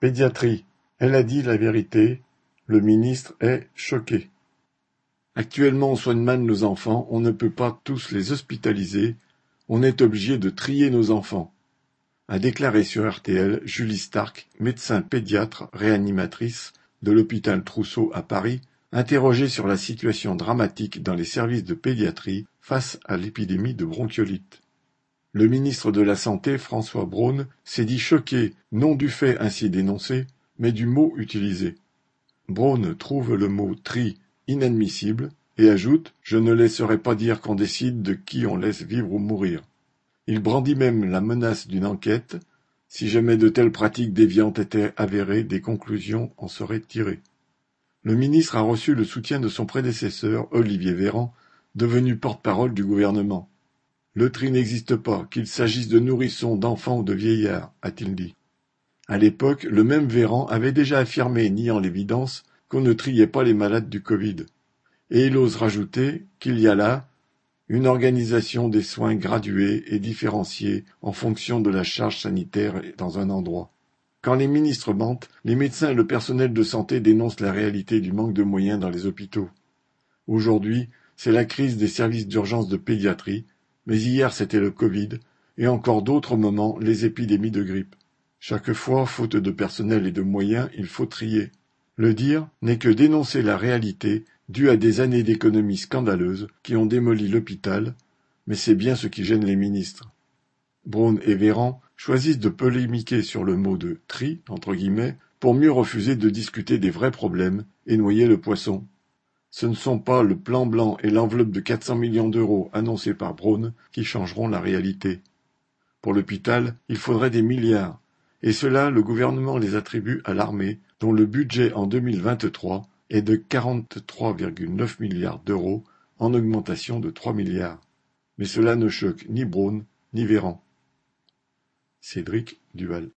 Pédiatrie. Elle a dit la vérité. Le ministre est choqué. Actuellement on soigne mal nos enfants, on ne peut pas tous les hospitaliser, on est obligé de trier nos enfants, a déclaré sur RTL Julie Stark, médecin pédiatre réanimatrice de l'hôpital Trousseau à Paris, interrogée sur la situation dramatique dans les services de pédiatrie face à l'épidémie de bronchiolite. Le ministre de la Santé, François Braun, s'est dit choqué non du fait ainsi dénoncé, mais du mot utilisé. Braun trouve le mot tri inadmissible et ajoute Je ne laisserai pas dire qu'on décide de qui on laisse vivre ou mourir. Il brandit même la menace d'une enquête. Si jamais de telles pratiques déviantes étaient avérées, des conclusions en seraient tirées. Le ministre a reçu le soutien de son prédécesseur, Olivier Véran, devenu porte-parole du gouvernement. Le tri n'existe pas, qu'il s'agisse de nourrissons, d'enfants ou de vieillards, a-t-il dit. À l'époque, le même Véran avait déjà affirmé, niant l'évidence, qu'on ne triait pas les malades du Covid. Et il ose rajouter qu'il y a là une organisation des soins graduée et différenciée en fonction de la charge sanitaire dans un endroit. Quand les ministres mentent, les médecins et le personnel de santé dénoncent la réalité du manque de moyens dans les hôpitaux. Aujourd'hui, c'est la crise des services d'urgence de pédiatrie, mais hier c'était le Covid, et encore d'autres moments les épidémies de grippe. Chaque fois, faute de personnel et de moyens, il faut trier. Le dire n'est que dénoncer la réalité due à des années d'économies scandaleuses qui ont démoli l'hôpital, mais c'est bien ce qui gêne les ministres. Braun et Véran choisissent de polémiquer sur le mot de tri, entre guillemets, pour mieux refuser de discuter des vrais problèmes et noyer le poisson. Ce ne sont pas le plan blanc et l'enveloppe de 400 millions d'euros annoncés par Braun qui changeront la réalité. Pour l'hôpital, il faudrait des milliards, et cela le gouvernement les attribue à l'armée, dont le budget en 2023 est de 43,9 milliards d'euros, en augmentation de 3 milliards. Mais cela ne choque ni Braun ni Véran. Cédric Duval